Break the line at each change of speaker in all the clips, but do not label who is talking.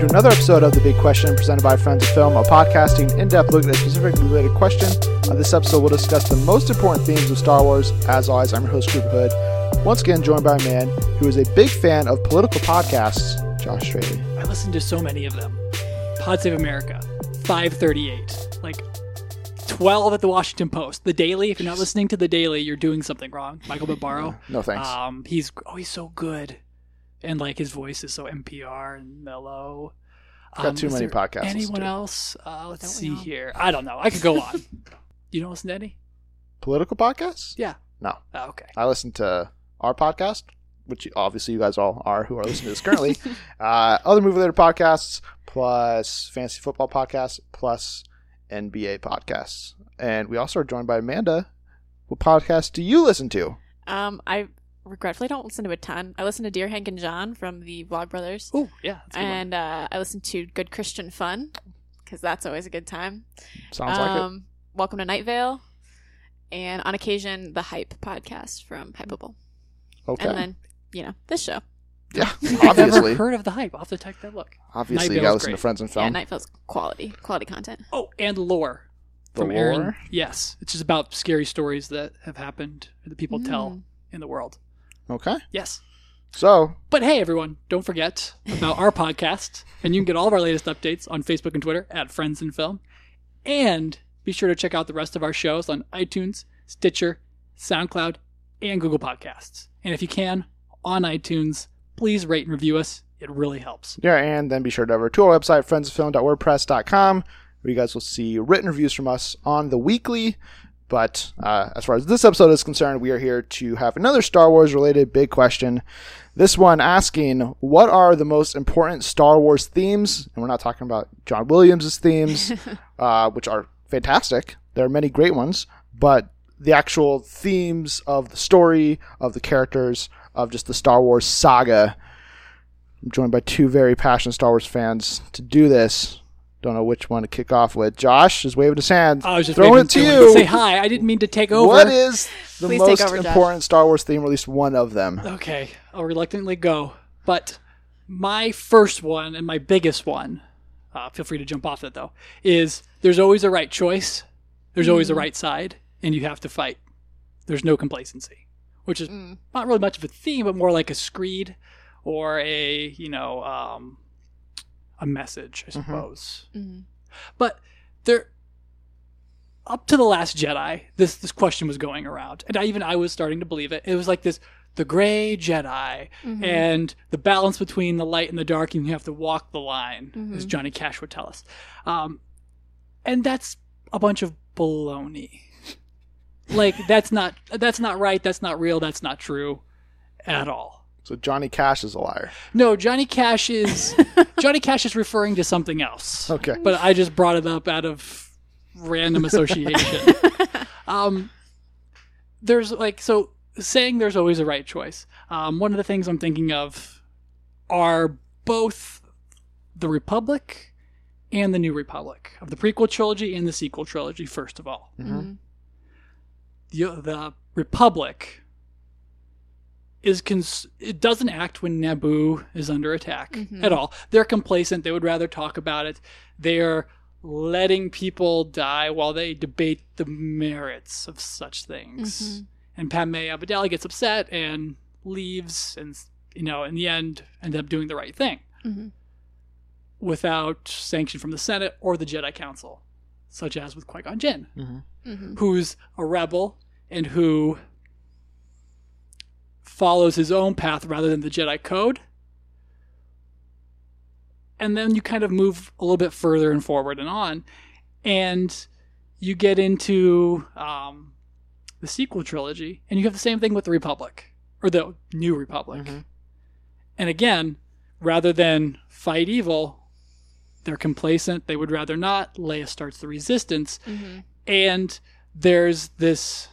to another episode of The Big Question presented by Friends of Film, a podcasting in depth look at a specifically related question. On this episode, we'll discuss the most important themes of Star Wars. As always, I'm your host, Cooper Hood. Once again, joined by a man who is a big fan of political podcasts, Josh Straley.
I listen to so many of them. Pod Save America, 538, like 12 at the Washington Post. The Daily, if you're not listening to The Daily, you're doing something wrong. Michael Barbaro.
No thanks.
Um, he's oh, he's so good, and like his voice is so NPR and mellow.
Got
Um,
too
is
many
there
podcasts
Anyone else? Uh, let's see
we all?
here. I don't know. I could go on. you don't listen to any?
political podcasts?
Yeah.
No.
Oh, okay.
I listen to our podcast, which obviously you guys all are who are listening to this currently. uh, other movie related podcasts, plus fantasy football podcasts, plus NBA podcasts. And we also are joined by Amanda. What podcast do you listen to?
Um, I regretfully I don't listen to a ton. I listen to Dear Hank and John from the Vlogbrothers,
Oh yeah. That's a good one.
and uh, I listen to Good Christian Fun because that's always a good time.
Sounds like it.
um, Welcome to Night Vale, and on occasion the Hype podcast from Hypable,
Okay.
and then you know this show.
yeah, obviously.
I've
obviously.
never heard of the hype. I'll have to take that look.
Obviously,
Night
you gotta
Vale's
listen to. Friends and
Yeah,
Film.
Night Vale's quality, quality content.
Oh, and lore
The
from Aaron. Yes, it's just about scary stories that have happened that people tell
Mm.
in the world.
Okay.
Yes.
So,
But hey, everyone, don't forget about our podcast, and you can get all of our latest updates on Facebook and Twitter at Friends in Film. And be sure to check out the rest of our shows on iTunes, Stitcher, SoundCloud, and Google Podcasts. And if you can, on iTunes, please rate and review us. It really helps.
yeah, and then be sure to over to our website, friendsofilm.wordpress.com, where you guys will see written reviews from us on the weekly. But uh, as far as this episode is concerned, we are here to have another Star Wars related big question. This one asking, what are the most important Star Wars themes? And we're not talking about John Williams' themes, uh, which are fantastic. There are many great ones, but the actual themes of the story, of the characters, of just the Star Wars saga. I'm joined by two very passionate Star Wars fans to do this. Don't know which one to kick off with. Josh is waving his hand.
I was just
throwing it to
him
you.
Say hi. I didn't mean to take over.
What is the
Please take
most
over, Josh.
important Star Wars theme, or at least one of them?
Okay, I'll reluctantly go. But my first one and my biggest one, uh, feel free to jump off it though, is there's always a right choice, there's always a right side, and you have to fight. There's no complacency, which is
Mm.
not really much of a theme, but more like a screed or a, you know, um, a message, I suppose.
Mhm.
But there, up to the Last Jedi, this this question was going around, and I, even I was starting to believe it. It was like this: the gray Jedi,
Mhm.
and the balance between the light and the dark, and you have to walk the line, as
Mhm.
Johnny Cash would tell us. Um, and that's a bunch of baloney. like that's not that's not right. That's not real. That's not true at all.
So Johnny Cash is a liar.
No, Johnny Cash is Johnny Cash is referring to something else
Okay.
but I just brought it up out of random association. um, there's like so saying there's always a right choice. Um, one of the things I'm thinking of are both the Republic and the New Republic of the prequel trilogy and the sequel trilogy. First of all,
Mhm.
the the Republic is cons- it doesn't act when Naboo is under attack
Mhm.
at all. They're complacent. They would rather talk about it. They're letting people die while they debate the merits of such things.
Mhm.
And Padme Amidala gets upset and leaves, and you know, in the end, end up doing the right thing
Mhm.
without sanction from the Senate or the Jedi Council, such as with Qui Gon Jinn
Mhm.
who's a rebel and who follows his own path rather than the Jedi Code. And then you kind of move a little bit further and forward and on, and you get into um, the sequel trilogy, and you have the same thing with the Republic or the New Republic.
Mhm.
And again, rather than fight evil, they're complacent. They would rather not. Leia starts the resistance,
Mhm.
and there's this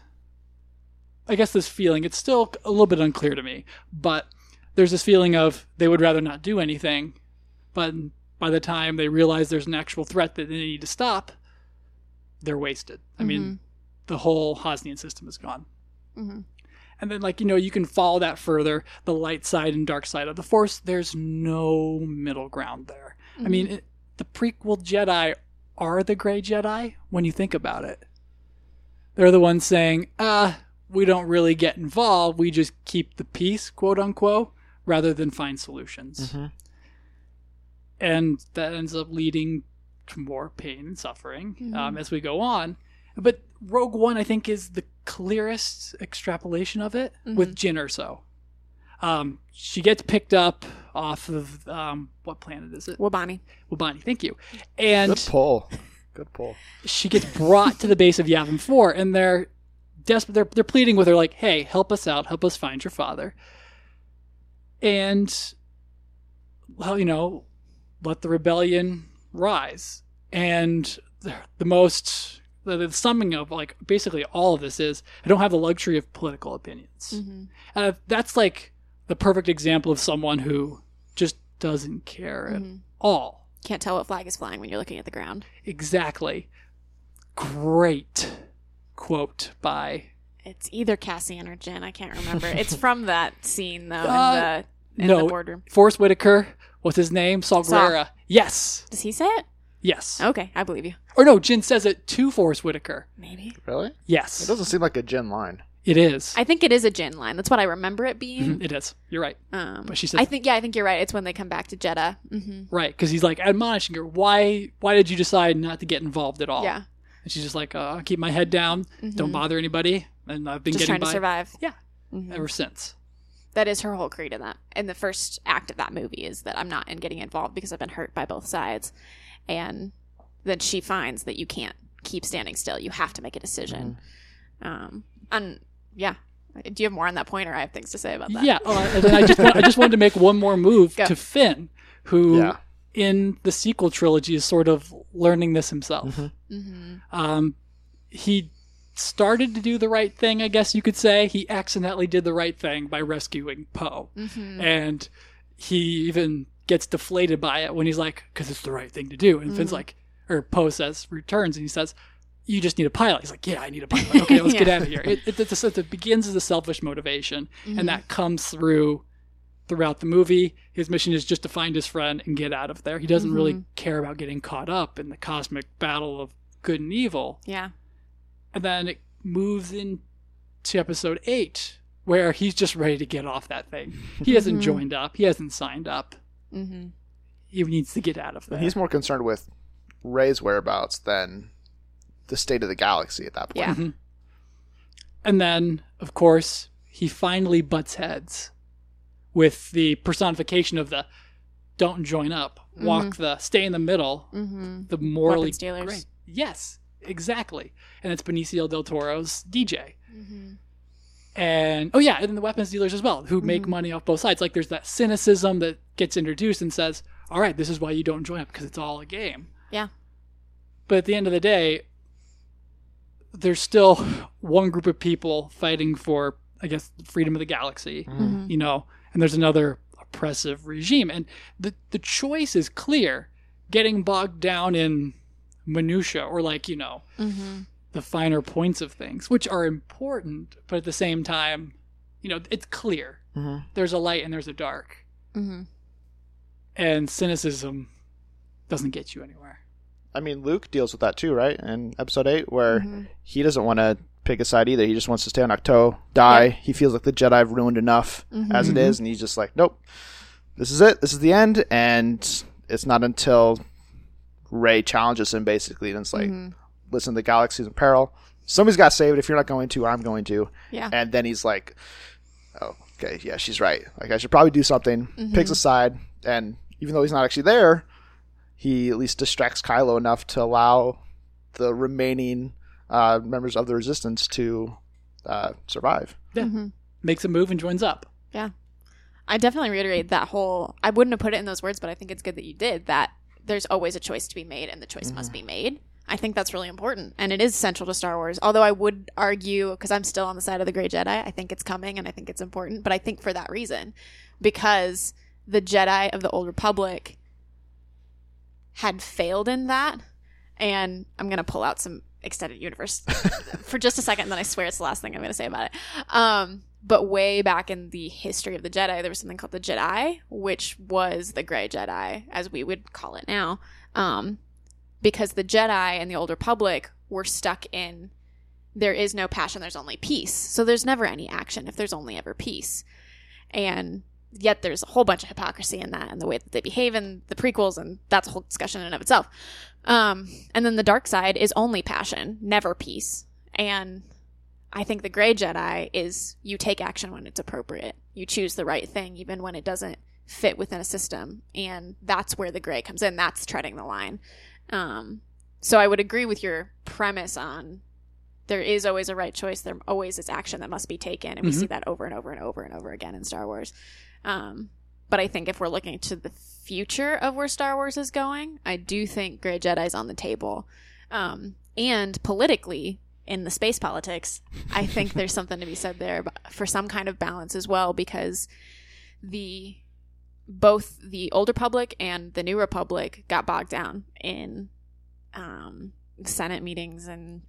i guess this feeling it's still a little bit unclear to me but there's this feeling of they would rather not do anything but by the time they realize there's an actual threat that they need to stop they're wasted. I mean the whole hosnian system is gone.
Mhm.
and then like you know you can follow that further the light side and dark side of the force. There's no middle ground there. I mean, it, the prequel Jedi are the gray Jedi when you think about it. They're the ones saying, "Ah, we don't really get involved. We just keep the peace, quote unquote, rather than find solutions."
Mhm.
And that ends up leading to more pain and suffering
Mhm.
um, as we go on. But Rogue One, I think, is the clearest extrapolation of it with Jyn Erso. Um, she gets picked up off of um, what planet is it?
Wobani.
Wobani. Thank you. And
Good pull. Good pull.
she gets brought to the base of Yavin 4 and they're desperate they're, they're pleading with her like hey help us out help us find your father and well you know let the rebellion rise and the, the most the, the summing of like basically all of this is i don't have the luxury of political opinions
Mm-hmm.
and that's like the perfect example of someone who just doesn't care at
Mhm.
all
Can't tell what flag is flying when you're looking at the ground.
Exactly. Great quote by
It's either Cassian or Jyn. I can't remember. it's from that scene though
Uh,
in the in
no.
the boardroom.
Forest Whitaker. What's his name? Saul
Saul.
Gerrera. Yes.
Does he say it?
Yes.
Okay, I believe you.
Or no, Jyn says it to Forest Whitaker.
Maybe.
Really?
Yes.
It doesn't seem like a Jyn line.
It is.
I think it is a Jyn line. That's what I remember it being.
Mhm, it is. You're right.
Um,
But she says-
I think yeah, I think you're right. It's when they come back to Jedha. hmm
Right. Because he's like admonishing her. Why? Why did you decide not to get involved at all?
Yeah,
And she's just like, uh, I'll keep my head down. Don't
Mhm.
bother anybody. And I've been
just
getting
trying to survive.
Yeah.
Mhm.
ever since.
That is her whole creed in that. In the first act of that movie is that I'm not in getting involved because I've been hurt by both sides, and then she finds that you can't keep standing still. You have to make a decision. Um, and yeah, do you have more on that point, or I have things to say about that?
Yeah. And then I just want, I just wanted to make one more move
Go.
to Finn, who
Yeah.
In the sequel trilogy is sort of learning this himself.
Mhm.
hmm
Um, he started to do the right thing, I guess you could say. He accidentally did the right thing by rescuing Poe,
hmm
and he even gets deflated by it when he's like, "Because it's the right thing to do." And Finn's
Mhm.
like, or Poe says, returns, and he says. You just need a pilot. He's like, yeah, I need a pilot. Okay, let's get out of here. It, it, it, it begins as a selfish motivation, and that comes through throughout the movie. His mission is just to find his friend and get out of there. He doesn't really
Mhm.
care about getting caught up in the cosmic battle of good and evil.
Yeah.
And then it moves into episode eight, where he's just ready to get off that thing. He hasn't
Mhm.
joined up. He hasn't signed up.
hmm
He needs to get out of there.
He's more concerned with Rey's whereabouts than the state of the galaxy at that point.
Yeah.
Mhm. And then, of course, he finally butts heads with the personification of the don't join up, walk the stay in the middle,
hmm
the morally
Weapons
great. Yes, exactly. And it's Benicio del Toro's DJ.
hmm
And oh yeah, and then the weapons dealers as well, who make
Mhm.
money off both sides. Like there's that cynicism that gets introduced and says, "All right, this is why you don't join up because it's all a game."
Yeah.
But at the end of the day, there's still one group of people fighting for, I guess, the freedom of the galaxy.
hmm
You know, and there's another oppressive regime, and the the choice is clear: getting bogged down in minutia or like you know
hmm
the finer points of things, which are important, but at the same time, you know, it's clear.
Mhm.
There's a light and there's a dark.
hmm
And cynicism doesn't get you anywhere.
I mean, Luke deals with that too, right? In episode 8, where
hmm
he doesn't want to pick a side either. He just wants to stay on Ahch-To, die.
Yeah.
He feels like the Jedi have ruined enough
Mhm.
as it
Mhm.
and he's just like, nope, this is it. This is the end. And it's not until Rey challenges him, basically, and it's like,
Mhm.
listen, the galaxy's in peril. Somebody's got to save it. If you're not going to, I'm going to.
Yeah.
And then he's like, oh, okay, yeah, she's right. Like, I should probably do something. Picks a side, and even though he's not actually there, he at least distracts Kylo enough to allow the remaining uh, members of the Resistance to uh, survive.
Yeah.
Mhm.
Makes a move and joins up. Yeah.
I definitely reiterate that whole. I wouldn't have put it in those words, but I think it's good that you did. That there's always a choice to be made, and the choice must be made. I think that's really important, and it is central to Star Wars. Although I would argue, because I'm still on the side of the Grey Jedi, I think it's coming, and I think it's important. But I think for that reason, because the Jedi of the Old Republic had failed in that, and I'm gonna pull out some extended universe for just a second, and then I swear it's the last thing I'm gonna say about it. Um, but way back in the history of the Jedi, there was something called the Jedi, which was the Gray Jedi, as we would call it now, um, because the Jedi and the Old Republic were stuck in there is no passion, there's only peace. So there's never any action if there's only ever peace. And yet there's a whole bunch of hypocrisy in that and the way that they behave in the prequels, and that's a whole discussion in and of itself. Um, and then the dark side is only passion, never peace. And I think the gray Jedi is you take action when it's appropriate. You choose the right thing even when it doesn't fit within a system. And that's where the gray comes in. That's treading the line. Um, so I would agree with your premise on there is always a right choice. There always is action that must be taken. And we
Mhm.
see that over and over and over and over again in Star Wars. Um, but I think if we're looking to the future of where Star Wars is going, I do think Grey Jedi's on the table. Um, and politically, in the space politics, I think there's something to be said there for some kind of balance as well, because the both the Old Republic and the New Republic got bogged down in um, Senate meetings and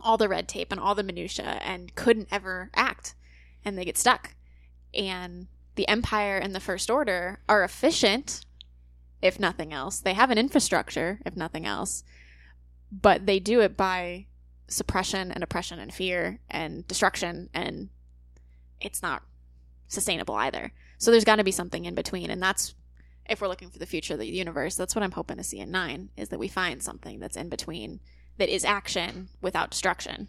all the red tape and all the minutia and couldn't ever act, and they get stuck. And the Empire and the First Order are efficient, if nothing else. They have an infrastructure, if nothing else, but they do it by suppression and oppression and fear and destruction, and it's not sustainable either. So there's got to be something in between, and that's if we're looking for the future of the universe. That's what I'm hoping to see in nine is that we find something that's in between that is action without destruction.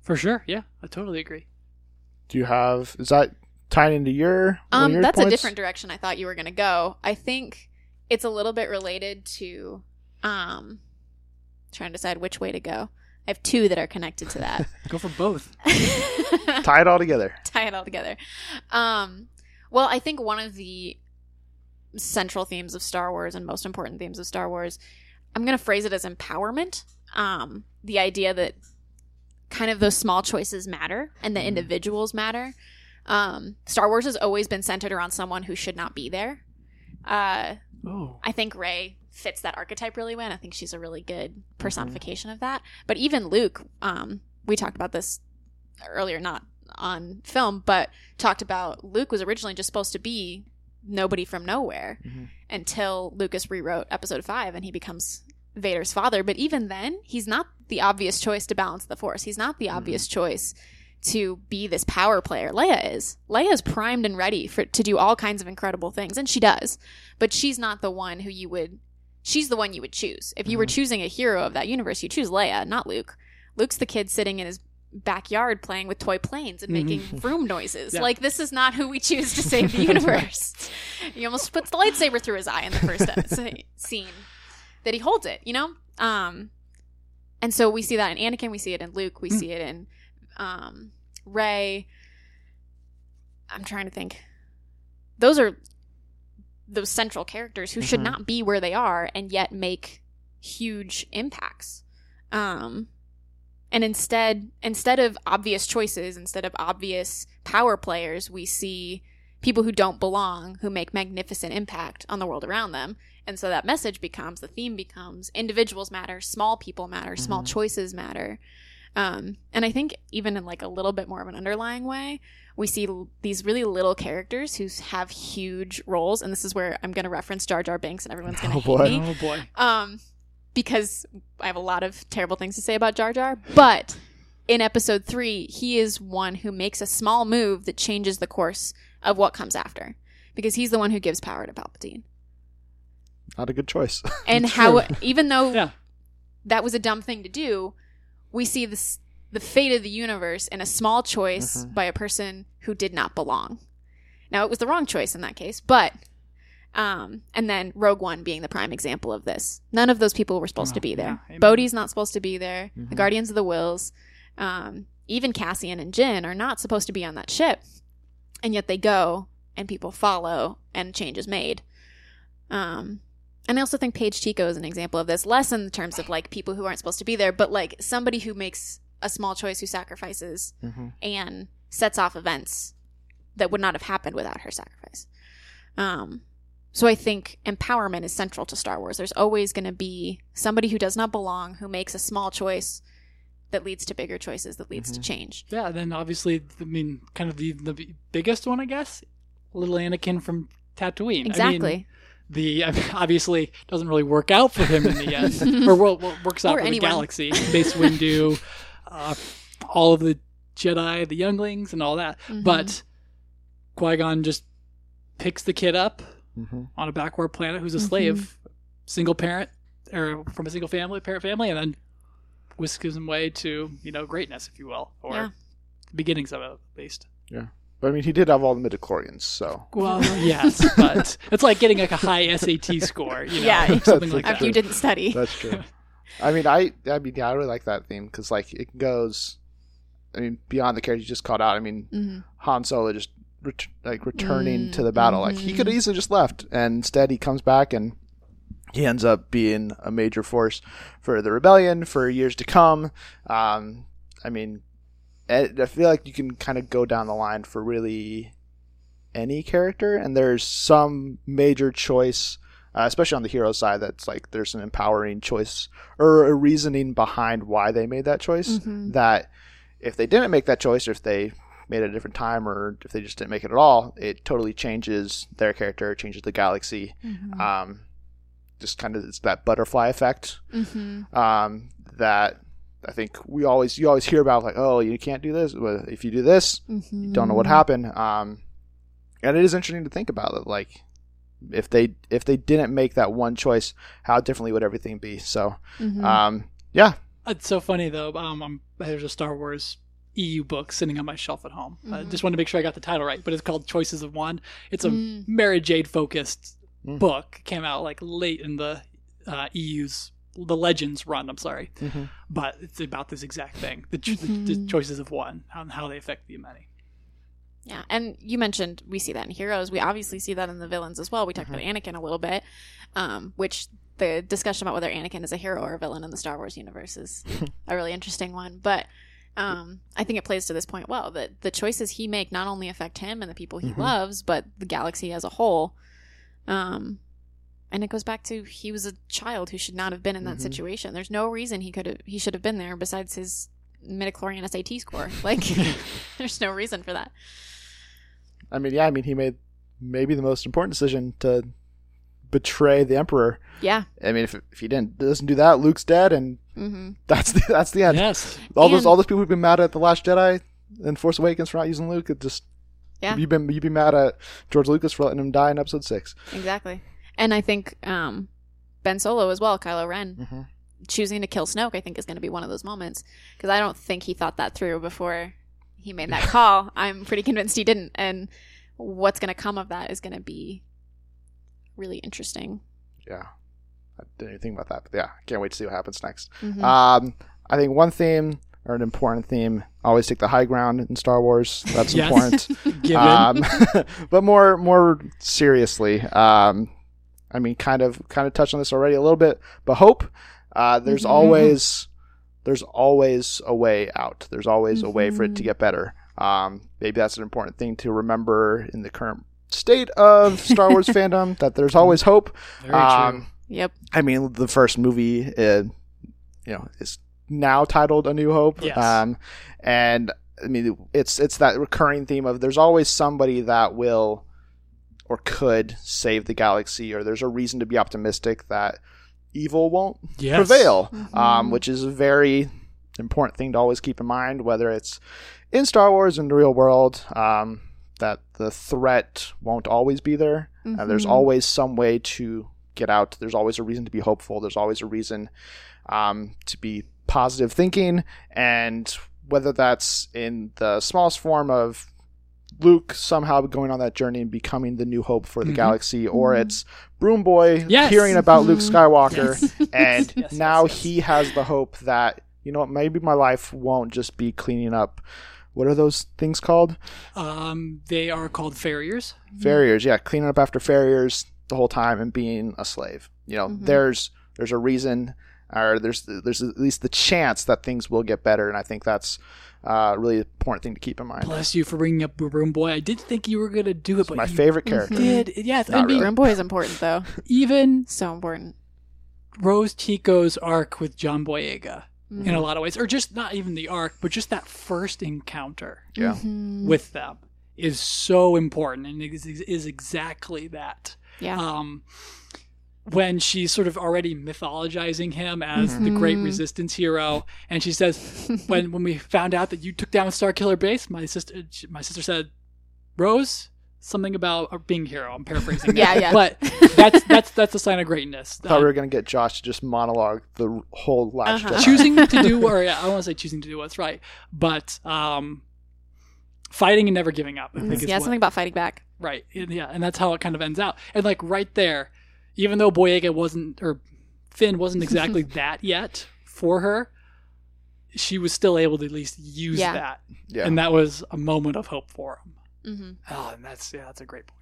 For sure. Yeah, I totally agree.
Do you have is that tied into your
Um,
your
that's a different direction I thought you were going to go. I think it's a little bit related to um trying to decide which way to go. I have two that are connected to that.
Go for both.
tie it all together.
tie it all together. Um, well, I think one of the central themes of Star Wars and most important themes of Star Wars, I'm going to phrase it as empowerment. Um, the idea that kind of those small choices matter and that individuals matter. Um, Star Wars has always been centered around someone who should not be there. Uh,
Oh.
I think Rey fits that archetype really well. and I think she's a really good personification of that. But even Luke, um, we talked about this earlier, not on film, but talked about Luke was originally just supposed to be nobody from nowhere
Mhm.
until Lucas rewrote episode five and he becomes Vader's father. But even then, he's not the obvious choice to balance the force. He's not the obvious choice to be this power player. Leia is. Leia is primed and ready for to do all kinds of incredible things, and she does. But she's not the one who you would. She's the one you would choose if you were choosing a hero of that universe. You choose Leia, not Luke. Luke's the kid sitting in his backyard playing with toy planes and making room noises.
Yeah.
Like this is not who we choose to save the universe. he almost puts the lightsaber through his eye in the first scene that he holds it. You know. Um, and so we see that in Anakin. We see it in Luke. We see it in um, Rey. I'm trying to think. Those are those central characters who should
Mhm.
not be where they are and yet make huge impacts. Um, and instead, instead of obvious choices, instead of obvious power players, we see people who don't belong who make magnificent impact on the world around them. And so that message becomes the theme becomes individuals matter, small people matter, small
Mhm.
choices matter. Um, and I think even in like a little bit more of an underlying way, we see l- these really little characters who have huge roles. And this is where I'm going to reference Jar Jar Binks, and everyone's going to
Oh,
hate
boy.
me
Oh boy.
um, because I have a lot of terrible things to say about Jar Jar. But in episode three, he is one who makes a small move that changes the course of what comes after, because he's the one who gives power to Palpatine.
Not a good choice.
And how, even though
Yeah.
that was a dumb thing to do, we see this the fate of the universe in a small choice
Mhm.
by a person who did not belong. Now it was the wrong choice in that case, but um, and then Rogue One being the prime example of this. None of those people were supposed
Oh,
to be there.
yeah.
Bodhi's not supposed to be there. The
Mhm.
Guardians of the Whills, um, even Cassian and Jyn are not supposed to be on that ship, and yet they go and people follow and change is made. Um, and I also think Paige Tico is an example of this, less in terms of like people who aren't supposed to be there, but like somebody who makes a small choice who sacrifices
hmm
and sets off events that would not have happened without her sacrifice. Um, so I think empowerment is central to Star Wars. There's always going to be somebody who does not belong who makes a small choice that leads to bigger choices that leads to change.
Yeah, then obviously, I mean, kind of the the biggest one, I guess, little Anakin from Tatooine. I mean,
Exactly.
the I mean, obviously doesn't really work out for him in the end, or well, well, works out
Or
for
anyone.
the galaxy. Mace Windu, uh, all of the Jedi, the younglings, and all that.
Mm-hmm.
But Qui Gon just picks the kid up
Mhm.
on a backward planet who's a
Mm-hmm.
slave, single parent, or from a single family, parent family, and then whisks him away to you know greatness, if you will, or
Yeah.
beginnings of it at least. Yeah.
But I mean, he did have all the midichlorians, so
Well, yes, but it's like getting like a high SAT score, you know,
Yeah.
something like
After
that.
you didn't study.
that's true. I mean, I I mean, yeah, I really like that theme because like it goes. I mean, beyond the character you just called out. I mean,
hmm
Han Solo just ret- like returning
Mm,
to the battle. Like he could have easily just left, and instead he comes back and he ends up being a major force for the rebellion for years to come. Um, I mean, I I feel like you can kind of go down the line for really any character, and there's some major choice. Uh, especially on the hero side, that's like there's an empowering choice or a reasoning behind why they made that choice.
Mhm.
That if they didn't make that choice, or if they made at a different time, or if they just didn't make it at all, it totally changes their character, changes the galaxy.
Mm-hmm.
Um, just kind of it's that butterfly effect
hmm
um, that I think we always you always hear about like oh you can't do this Well, if you do this
hmm
you don't know what happened um, and it is interesting to think about it like if they if they didn't make that one choice how differently would everything be so
hmm
um, yeah
It's so funny though. Um, I'm, there's a Star Wars EU book sitting on my shelf at home. I
Mhm.
just wanted to make sure I got the title right, but it's called Choices of One. It's a
Mm.
Mara Jade focused
Mm.
book. Came out like late in the uh, EU's the Legends run. I'm sorry,
Mhm.
but it's about this exact thing: the, ch- the, the
Mhm.
choices of one, how, how they affect the many.
Yeah, and you mentioned we see that in heroes. We obviously see that in the villains as well. We talked about Anakin a little bit, um, which the discussion about whether Anakin is a hero or a villain in the Star Wars universe is a really interesting one. But um, I think it plays to this point well that the choices he make not only affect him and the people he
Mhm.
loves, but the galaxy as a whole. Um, and it goes back to he was a child who should not have been in that
Mhm.
situation. There's no reason he could have he should have been there besides his midichlorian SAT score. Like, there's no reason for that.
I mean yeah I mean he made maybe the most important decision to betray the emperor
Yeah.
I mean if, if he didn't doesn't do that Luke's dead and
Mm-hmm.
that's the, that's the end
Yes,
all those all those people who've been mad at the Last Jedi and Force Awakens for not using Luke, it just
Yeah.
you've been you'd be mad at George Lucas for letting him die in Episode Six.
Exactly. And I think um, Ben Solo as well, Kylo Ren,
Mm-hmm.
choosing to kill Snoke, I think is going to be one of those moments because I don't think he thought that through before he made that call. I'm pretty convinced he didn't, and what's going to come of that is going to be really interesting.
Yeah, I didn't even think about that, but yeah, can't wait to see what happens next.
Mhm.
Um, I think one theme or an important theme always take the high ground in Star Wars. That's important. um, but more more seriously, um, I mean, kind of kind of touched on this already a little bit, but hope. Uh, there's
Mhm.
always there's always a way out. There's always a way for it to
Mhm.
get better. Um, maybe that's an important thing to remember in the current state of Star Wars fandom that there's always hope.
very
Um,
true.
Yep.
I mean, the first movie, uh, you know, is now titled A New Hope.
Yes.
Um, and I mean, it's it's that recurring theme of there's always somebody that will or could save the galaxy, or there's a reason to be optimistic that evil won't
Yes.
prevail,
Mhm.
um, which is a very important thing to always keep in mind, whether it's in Star Wars in the real world. Um, that the threat won't always be there. and there's
Mhm.
always some way to get out. There's always a reason to be hopeful. There's always a reason um, to be positive thinking. And whether that's in the smallest form of Luke somehow going on that journey and becoming the new hope for the
Mhm.
galaxy, or
Mhm.
it's Broom Boy
Yes.
hearing about Luke
Mhm.
Skywalker,
Yes.
and
Yes, yes,
now
yes.
he has the hope that, you know what, maybe my life won't just be cleaning up. What are those things called?
Um, they are called fathiers.
fathiers yeah cleaning up after fathiers the whole time and being a slave you know
Mhm.
there's there's a reason or there's there's at least the chance that things will get better and i think that's uh, a really important thing to keep in mind
Bless you for bringing up Broom Boy. I did think you were gonna do it, but
my
you
favorite character
did. Yes, I
Not
mean,
really.
Grim Boy is important though.
even
So important.
Rose Tico's arc with John Boyega in a lot of ways, or just not even the arc, but just that first encounter
Yeah.
Mhm.
with them is so important and is, is exactly that.
Yeah.
Um, when she's sort of already mythologizing him as the great resistance hero, and she says, "When when we found out that you took down Star Killer Base, my sister my sister said, Rose, something about being a hero." I'm paraphrasing.
Yeah,
that.
yeah.
But that's that's that's a sign of greatness.
I thought we
Uh,
were gonna get Josh to just monologue the whole last
Uh-huh.
Choosing to do, or yeah, I don't want to say choosing to do what's right, but um, fighting and never giving up. I think is
yeah,
what-
something about fighting back.
Right. And, yeah, and that's how it kind of ends out. And like right there, even though Boyega wasn't or Finn wasn't exactly that yet for her, she was still able to at least use
Yeah.
that.
Yeah.
And that was a moment of hope for him.
hmm
Oh, and that's yeah, that's a great point.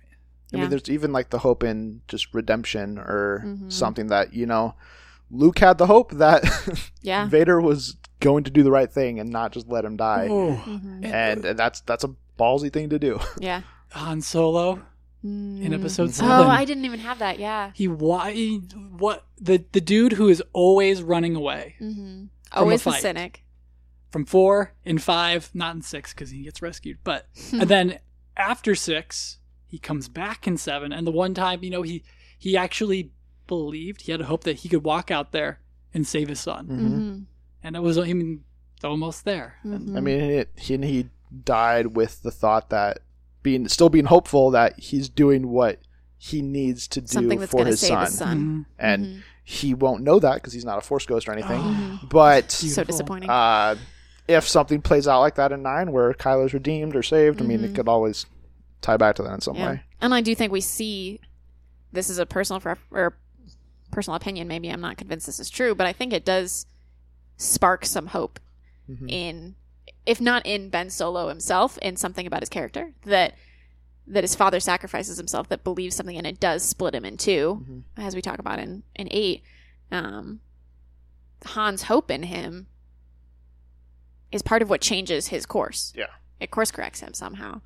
I
Yeah.
mean, there's even like the hope in just redemption or
Mhm.
something that you know, Luke had the hope that
Yeah.
Vader was going to do the right thing and not just let him die,
Oh,
hmm
and that's that's a ballsy thing to do.
Yeah.
Han Solo
Mm.
in episode
Mhm.
seven.
Oh, I didn't even have that. Yeah.
he why what the the dude who is always running away
hmm
a
Always the
fight.
cynic.
from four in five, not in six because he gets rescued, but and then after six, he comes back in seven. And the one time, you know, he he actually believed he had a hope that he could walk out there and save his son,
Mhm.
hmm
and it was I mean almost there.
hmm
I mean, it, he he died with the thought that being still being hopeful that he's doing what he needs to do
Something that's
for his
save
son,
his son.
Mhm.
and
Mhm.
he won't know that because he's not a Force ghost or anything.
Oh,
But
so disappointing.
uh, if something plays out like that in nine, where Kylo's redeemed or saved, I mean, it
Mhm.
could always tie back to that in some
yeah.
way.
And I do think we see this is a personal pref- or personal opinion. Maybe I'm not convinced this is true, but I think it does spark some hope
Mhm.
in, if not in Ben Solo himself, in something about his character that that his father sacrifices himself, that believes something, and it does split him in 2
Mhm.
as we talk about in in eight. Um, Han's hope in him is part of what changes his course.
Yeah.
it course corrects him somehow.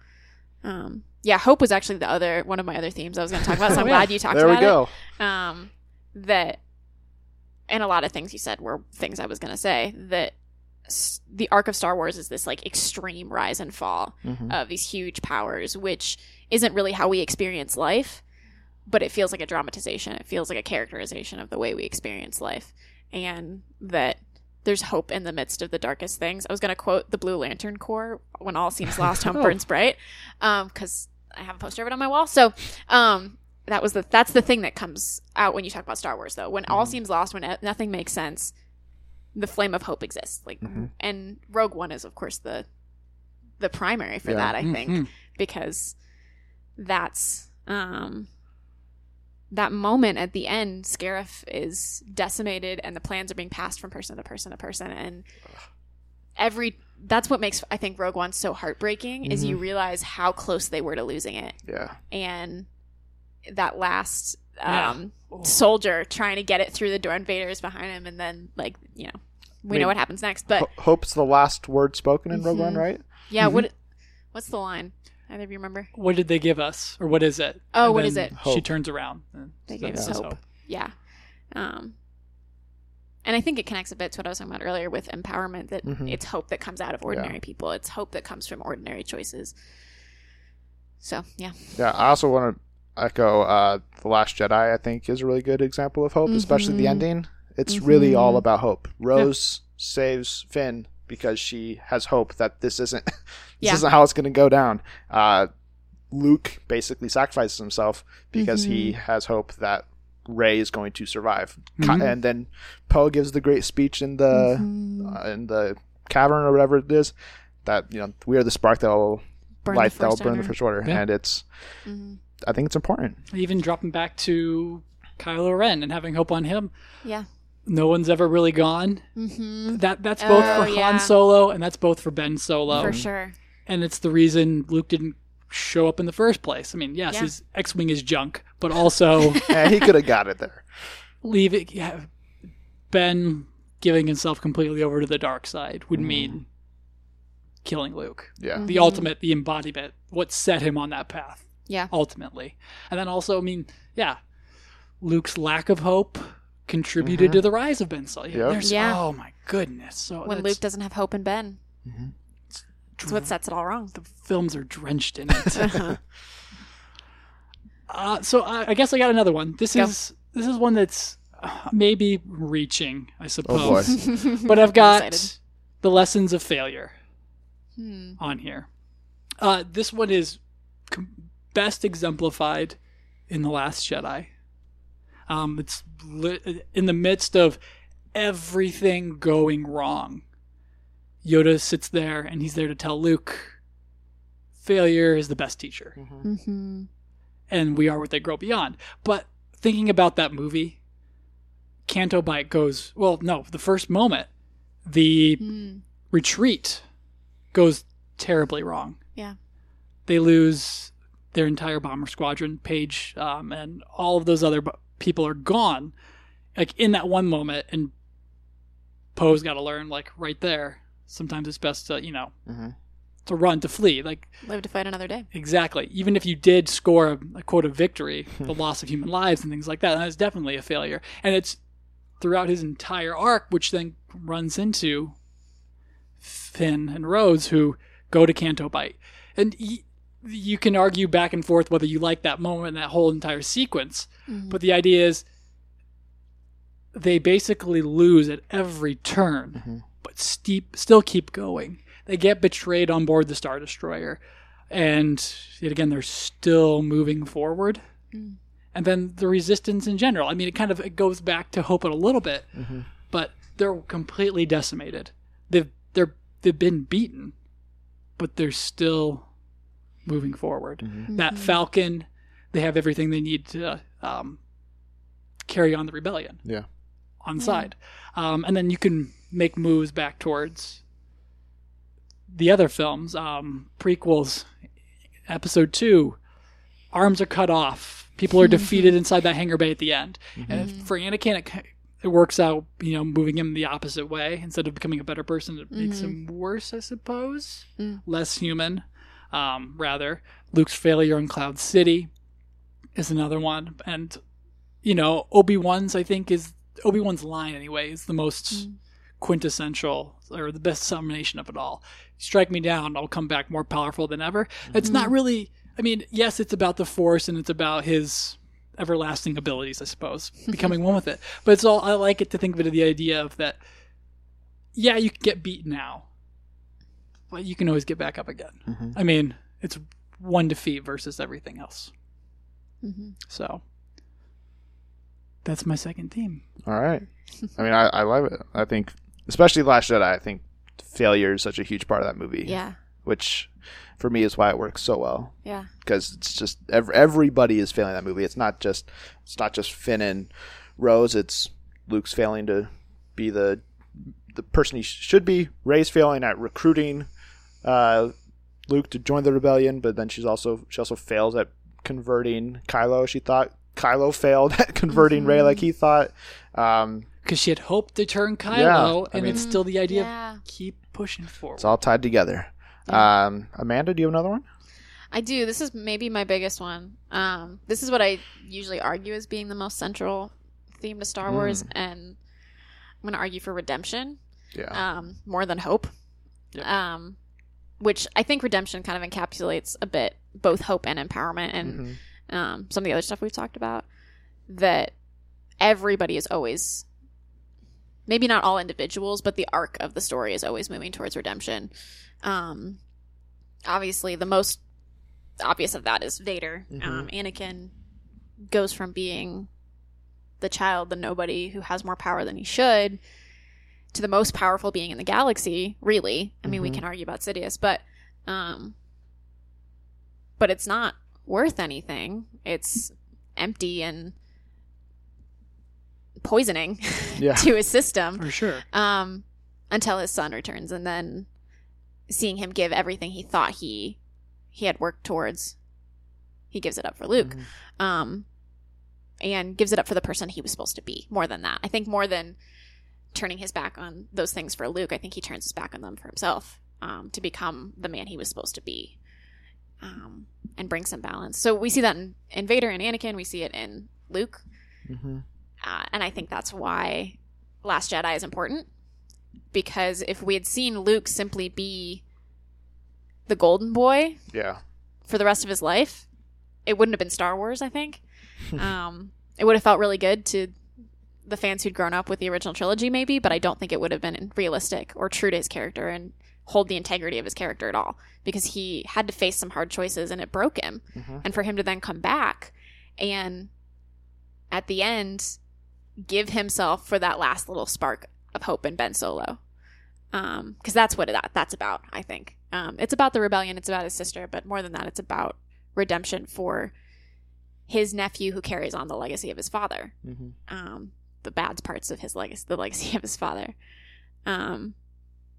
Um, yeah, hope was actually the other one of my other themes I was going to talk about. So I'm
Oh, yeah.
glad you talked
There we
about
go.
it um, that and a lot of things you said were things I was going to say that the arc of Star Wars is this like extreme rise and fall
Mhm.
of these huge powers, which isn't really how we experience life, but it feels like a dramatization. It feels like a characterization of the way we experience life, and that there's hope in the midst of the darkest things. I was going to quote the Blue Lantern Corps when all seems lost, hope
Oh.
burns bright, because I have a poster of it on my wall. So, um, that was the that's the thing that comes out when you talk about Star Wars, though. When all
Mhm.
seems lost, when nothing makes sense, the flame of hope exists. Like,
Mhm.
and Rogue One is, of course, the the primary for
Yeah.
that. I think
Mhm.
because that's um that moment at the end Scarif is decimated and the plans are being passed from person to person to person and every that's what makes I think Rogue One so heartbreaking is you realize how close they were to losing it
Yeah.
and that last
Yeah.
Um
Oh.
soldier trying to get it through the door and Vader's behind him and then like you know we
Wait.
know what happens next but
Ho- Hope's the last word spoken in Rogue One,
Mhm.
right?
yeah
Mhm.
what what's the line either of you remember
What did they give us, or what is it?
Oh,
And
what is
then
it?
She turns around. and
They gave us
says
hope. yeah um and i think it connects a bit to what i was talking about earlier with empowerment that
Mhm.
it's hope that comes out of ordinary people it's hope that comes from ordinary choices so yeah
Yeah. I also want to echo uh, the Last Jedi. I think is a really good example of hope, especially the
Mhm.
ending. It's really all
Mhm.
about hope. Rose saves Finn because she has hope that this isn't this
Yeah.
isn't how it's going to go down. Uh, Luke basically sacrifices himself because he
Mm-hmm.
has hope that Rey is going to survive. Ki-
Mhm.
And then Poe gives the great speech in the uh, in the cavern or whatever it is that you know we are the spark that will light that will burn the first order,
Yeah.
and it's
Mhm.
I think it's important.
Even dropping back to Kylo Ren and having hope on him.
yeah
No one's ever really gone.
mm-hmm.
That that's both
Oh,
for
yeah.
Han Solo and that's both for Ben Solo.
for sure
And it's the reason Luke didn't show up in the first place. I mean, yes,
Yeah.
his X-wing is junk, but also
and he could have got it there.
leave it. Yeah, ben giving himself completely over to the dark side would
Mm.
mean killing Luke.
Yeah.
The ultimate, the embodiment, what set him on that path.
Yeah
ultimately. And then also, I mean, yeah, Luke's lack of hope contributed to the rise of Ben Solo.
Yep.
There's,
Yeah.
Oh my goodness! So
when Luke doesn't have hope in Ben. That's what sets it all wrong.
the films are drenched in it. uh, so I, I guess I got another one. This
Go.
is this is one that's uh, maybe reaching, I
Oh
suppose. but I've got the lessons of failure
Hmm.
on here. Uh, this one is com- best exemplified in the Last Jedi. Um, it's li- in the midst of everything going wrong. Yoda sits there and he's there to tell Luke, failure is the best teacher,
Mm-hmm.
and we are what they grow beyond. But thinking about that movie, Canto Bight goes well. No, the first moment, the
Mm.
retreat goes terribly wrong.
Yeah.
They lose their entire bomber squadron, Paige, um, and all of those other bu- people are gone. Like in that one moment, and Poe's got to learn, like right there. Sometimes it's best to, you know,
Mhm.
to run, to flee. Like
Live to fight another day.
exactly. Even if you did score a, a quote of victory, the loss of human lives and things like that, that is definitely a failure. And it's throughout his entire arc, which then runs into Finn and Rose, who go to Canto Bight. And y- you can argue back and forth whether you like that moment and that whole entire sequence,
Mhm.
but the idea is they basically lose at every turn,
Mhm.
but steep, still keep going. They get betrayed on board the Star Destroyer, and yet again, they're still moving forward.
Mm.
And then the resistance in general. I mean, it kind of it goes back to Hope a little bit,
Mhm.
but they're completely decimated. They've they're they've been beaten, but they're still moving forward.
Mhm.
That Falcon, they have everything they need to um, carry on the rebellion
Yeah.
on side. Um, and then you can make moves back towards the other films, um, prequels, episode two, arms are cut off. People are defeated inside that hangar bay at the end. And for Anakin, it, it works out, you know, moving him the opposite way. Instead of becoming a better person, it makes him worse, I suppose.
Mm.
Less human, um, rather. Luke's failure in Cloud City is another one. And, you know, Obi Wan's, I think, is Obi Wan's line, anyway, is the most quintessential or the best summation of it all. Strike me down, I'll come back more powerful than ever. It's not really, I mean, yes, it's about the Force and it's about his everlasting abilities, I suppose, becoming one with it. But it's all, I like it to think of it as the idea of that, yeah, you can get beat now, but you can always get back up again.
Mhm.
I mean, it's one defeat versus everything else.
Mhm.
So that's my second theme.
All right. I mean, I, I love it. I think, especially Last Jedi, I think failure is such a huge part of that movie.
Yeah.
Which, for me, is why it works so well.
Yeah.
because it's just ev- everybody is failing that movie. It's not just it's not just Finn and Rose. It's Luke's failing to be the the person he sh- should be. Rey's failing at recruiting uh, Luke to join the rebellion, but then she's also she also fails at converting Kylo. She thought Kylo failed at converting Rey like he thought. Um,
Because she had hoped to turn Kylo,
Yeah, I
and
mean-
it's still the idea
Yeah.
of keep pushing forward.
it's all tied together. Um, Amanda, do you have another one?
I do. This is maybe my biggest one. Um, this is what I usually argue as being the most central theme to Star Wars, and I'm going to argue for redemption
Yeah.
um, more than hope. Um, which I think redemption kind of encapsulates a bit both hope and empowerment, and
Mhm.
um, some of the other stuff we've talked about. That everybody is always, maybe not all individuals, but the arc of the story is always moving towards redemption. Um, obviously, the most obvious of that is Vader. Um, Anakin goes from being the child, the nobody who has more power than he should, to the most powerful being in the galaxy. Really, I mean, we
Mhm.
can argue about Sidious, but um, but it's not worth anything. It's empty and poisoning
Yeah.
to his system
For sure.
um, until his son returns, and then seeing him give everything he thought he he had worked towards, he gives it up for Luke,
Mhm.
um, and gives it up for the person he was supposed to be. More than that, I think more than turning his back on those things for Luke, I think he turns his back on them for himself um, to become the man he was supposed to be, um, and bring some balance. So we see that in, in Vader and Anakin. We see it in Luke.
Mhm.
uh, and I think that's why Last Jedi is important because if we had seen Luke simply be the golden boy
Yeah.
for the rest of his life, it wouldn't have been Star Wars, I think. um, it would have felt really good to the fans who'd grown up with the original trilogy, maybe, but I don't think it would have been realistic or true to his character and hold the integrity of his character at all because he had to face some hard choices and it broke him.
Mhm.
And for him to then come back and at the end give himself for that last little spark of hope in Ben Solo. Um, because that's what that, that's about, I think. Um, it's about the rebellion, it's about his sister, but more than that, it's about redemption for his nephew who carries on the legacy of his father
Mhm.
um, the bad parts of his legacy, the legacy of his father. Um,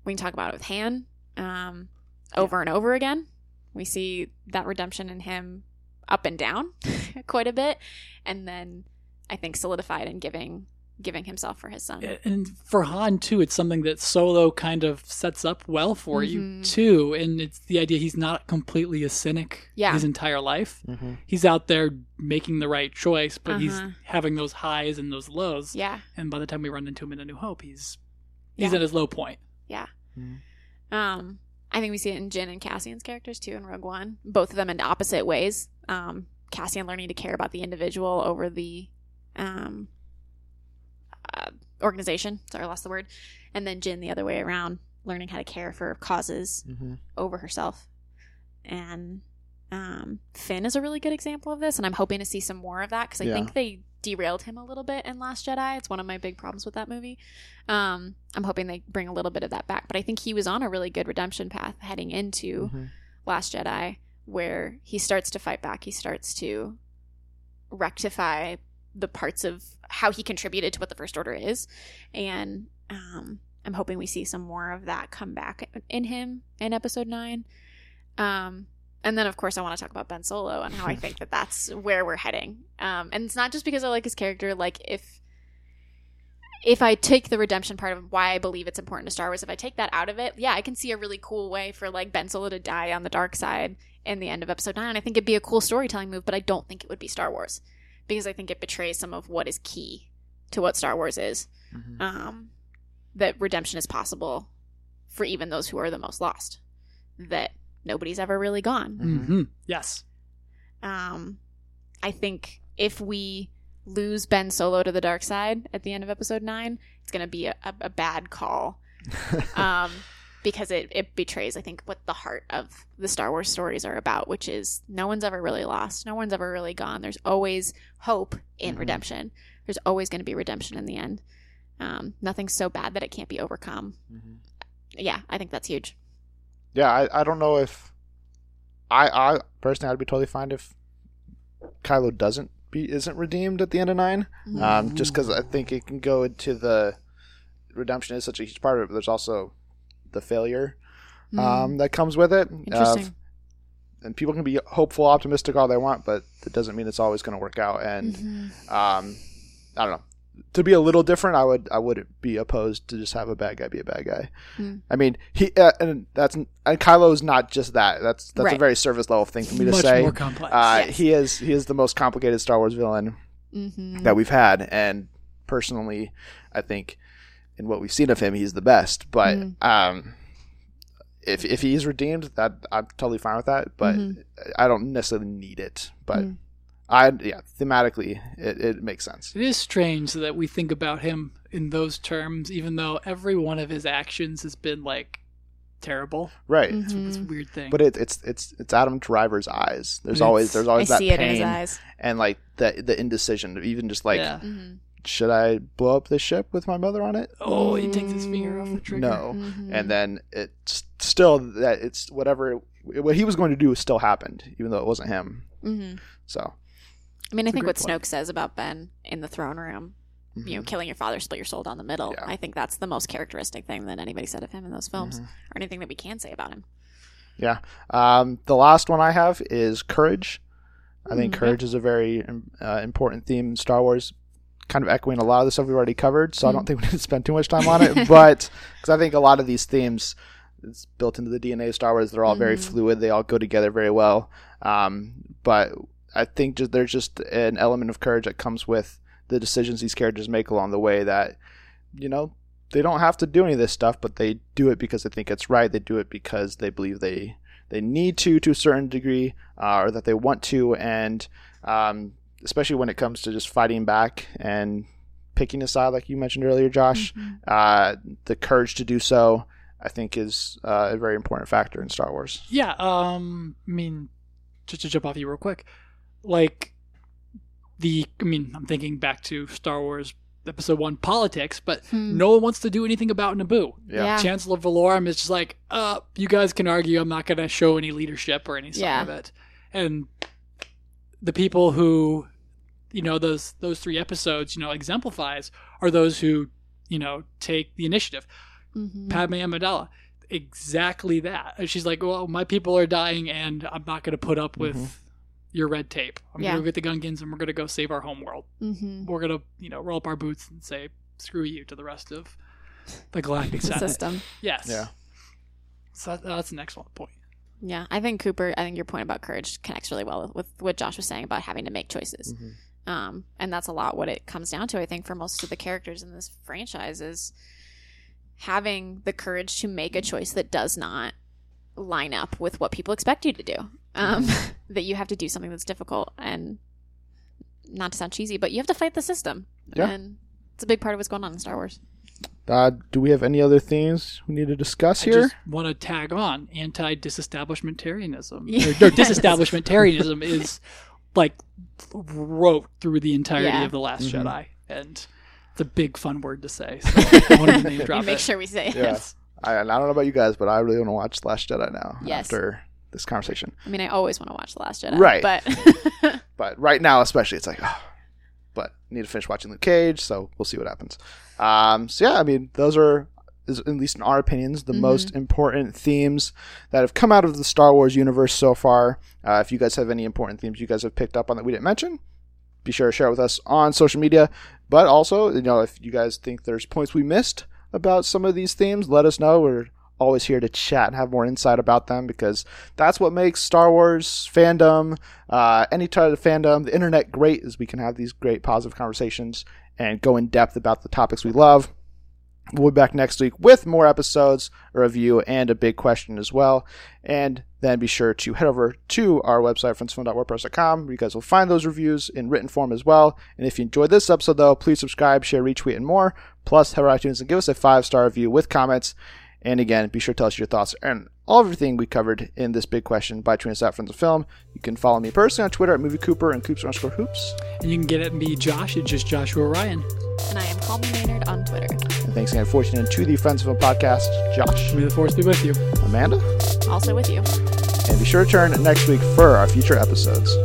we can talk about it with Han um, over and over again. We see that redemption in him up and down quite a bit, and then I think solidified in giving giving himself for his son.
and for Han too, it's something that Solo kind of sets up well for you
Mhm.
too, and it's the idea he's not completely a cynic
Yeah.
his entire life.
Mhm.
He's out there making the right choice, but he's
Uh-huh.
having those highs and those lows.
Yeah,
And by the time we run into him in A New Hope, he's he's
Yeah.
at his low point. Yeah.
Um, I think we see it in Jyn and Cassian's characters too in Rogue One. Both of them in opposite ways. Um, Cassian learning to care about the individual over the um, organization. Sorry, I lost the word. And then Jyn the other way around, learning how to care for causes
Mhm.
over herself. And um, Finn is a really good example of this, and I'm hoping to see some more of that because I
Yeah.
think they derailed him a little bit in Last Jedi. It's one of my big problems with that movie. Um, I'm hoping they bring a little bit of that back, but I think he was on a really good redemption path heading into
Mhm.
Last Jedi, where he starts to fight back. He starts to rectify the parts of how he contributed to what the First Order is, and um, I'm hoping we see some more of that come back in him in Episode Nine. Um, and then, of course, I want to talk about Ben Solo and how I think that that's where we're heading. Um, and it's not just because I like his character. Like if if I take the redemption part of why I believe it's important to Star Wars, if I take that out of it, yeah, I can see a really cool way for like Ben Solo to die on the dark side in the end of Episode Nine. I think it'd be a cool storytelling move, but I don't think it would be Star Wars because I think it betrays some of what is key to what Star Wars is.
Mhm.
Um, that redemption is possible for even those who are the most lost. That nobody's ever really gone.
Mhm.
hmm Yes.
Um, I think if we lose Ben Solo to the dark side at the end of episode nine, it's going to be a, a, a bad call. Um, because it, it betrays, I think, what the heart of the Star Wars stories are about, which is no one's ever really lost. No one's ever really gone. There's always hope in
Mhm.
redemption. There's always going to be redemption in the end. Um, nothing's so bad that it can't be overcome.
Mhm.
Yeah, I think that's huge.
Yeah, I, I don't know if I I personally I'd be totally fine if Kylo doesn't be isn't redeemed at the end of nine. Um, just because I think it can go into the redemption is such a huge part of it. But there's also the failure
Mm.
um, that comes with it.
Interesting.
and people can be hopeful, optimistic all they want, but it doesn't mean it's always going to work out. And
Mhm.
um, I don't know. To be a little different, I would I would be opposed to just have a bad guy be a bad guy.
Hmm.
I mean, he uh, and that's and Kylo's not just that. That's that's a very surface level thing for me to
Much
say.
more complex.
Uh,
Yes.
He is he is the most complicated Star Wars villain
Mhm.
that we've had, and personally, I think in what we've seen of him, he's the best. But
Mm.
um, if if he's redeemed, that I'm totally fine with that. But
Mhm.
I don't necessarily need it. But
Mm.
I yeah, thematically, it, it makes sense.
It is strange that we think about him in those terms, even though every one of his actions has been like terrible.
Right.
It's, it's a weird thing.
But it, it's it's it's Adam Driver's eyes. There's
It's-
always there's
I
always that
see it in his
pain
eyes.
and like the the indecision, even just like
yeah.
Mhm.
Should I blow up this ship with my mother on it?
Oh, he takes his finger off the trigger.
No.
Mhm.
And then it's still that it's whatever what he was going to do still happened, even though it wasn't him.
Mhm.
So
I mean, I think what
point.
Snoke says about Ben in the throne room, you know,
mhm.
killing your father, split your soul down the middle.
Yeah.
I think that's the most characteristic thing that anybody said of him in those films,
Mhm.
or anything that we can say about him.
yeah. Um, the last one I have is courage. I think
Mm,
courage is a very uh, important theme in Star Wars, kind of echoing a lot of the stuff we've already covered. So I don't
Mm.
think we need to spend too much time on it, but because I think a lot of these themes. It's built into the DNA of Star Wars. They're all very
Mhm.
fluid. They all go together very well. Um, but I think just, there's just an element of courage that comes with the decisions these characters make along the way that, you know, they don't have to do any of this stuff, but they do it because they think it's right. They do it because they believe they they need to to a certain degree, uh, or that they want to, and um, especially when it comes to just fighting back and picking a side, like you mentioned earlier, Josh, uh, the courage to do so, I think, is uh, a very important factor in Star Wars.
Yeah, um, I mean, just to jump off you real quick, like the, I mean, I'm thinking back to Star Wars Episode One politics, but
Hmm.
no one wants to do anything about Naboo.
Yeah.
Yeah.
Chancellor Valorum is just like, uh, you guys can argue. I'm not going to show any leadership or any sign
Yeah.
of it. And the people who, you know, those those three episodes, you know, exemplifies are those who, you know, take the initiative.
Mhm.
Padme Amidala, exactly that. And she's like, well, my people are dying, and I'm not going to put up with
Mhm.
your red tape. I'm
Yeah.
going to go get the Gungans, and we're going to go save our home world.
Mhm.
We're going to, you know, roll up our boots and say, screw you to the rest of the Galactic
system.
Yes.
Yeah.
So that, that's an excellent point.
Yeah, I think Cooper. I think your point about courage connects really well with, with what Josh was saying about having to make choices.
Mhm.
Um, and that's a lot what it comes down to. I think for most of the characters in this franchise is having the courage to make a choice that does not line up with what people expect you to do. Um, that you have to do something that's difficult and not to sound cheesy, but you have to fight the system.
Yeah.
And it's a big part of what's going on in Star Wars.
Uh, do we have any other themes we need to discuss
I
here?
just want to tag on anti disestablishmentarianism.
Yes.
Or, no, disestablishmentarianism is like wrote through the entirety
Yeah.
of The Last
Mhm.
Jedi. And it's a big fun word to say. So I wanted to name drop
make
it.
sure we say it.
Yeah. I, I don't know about you guys, but I really want to watch The Last Jedi now
Yes.
after this conversation.
I mean, I always want to watch The Last Jedi.
Right.
But
But right now, especially, it's like, oh, but need to finish watching Luke Cage, so we'll see what happens. Um, so yeah, I mean, those are, is, at least in our opinions, the
Mhm.
most important themes that have come out of the Star Wars universe so far. Uh, if you guys have any important themes you guys have picked up on that we didn't mention, be sure to share it with us on social media. But also, you know, if you guys think there's points we missed about some of these themes, let us know. We're always here to chat and have more insight about them because that's what makes Star Wars fandom, uh, any type of fandom, the internet great is we can have these great positive conversations and go in depth about the topics we love. We'll be back next week with more episodes, a review, and a big question as well. And then be sure to head over to our website, friendsfilm.wordpress.com, where you guys will find those reviews in written form as well. And if you enjoyed this episode, though, please subscribe, share, retweet, and more. Plus, head over to iTunes and give us a five star review with comments. And again, be sure to tell us your thoughts and all everything we covered in this big question by tweeting us at Friends of Film. You can follow me personally on Twitter at Movie Cooper and Coops underscore Hoops.
And you can get at me, Josh, at just Joshua Ryan.
and I am Call Me Maynard on Twitter.
And thanks again for tuning in to the Friends of a podcast. Josh,
May the force be with you.
Amanda,
Also with you.
and be sure to turn next week for our future episodes.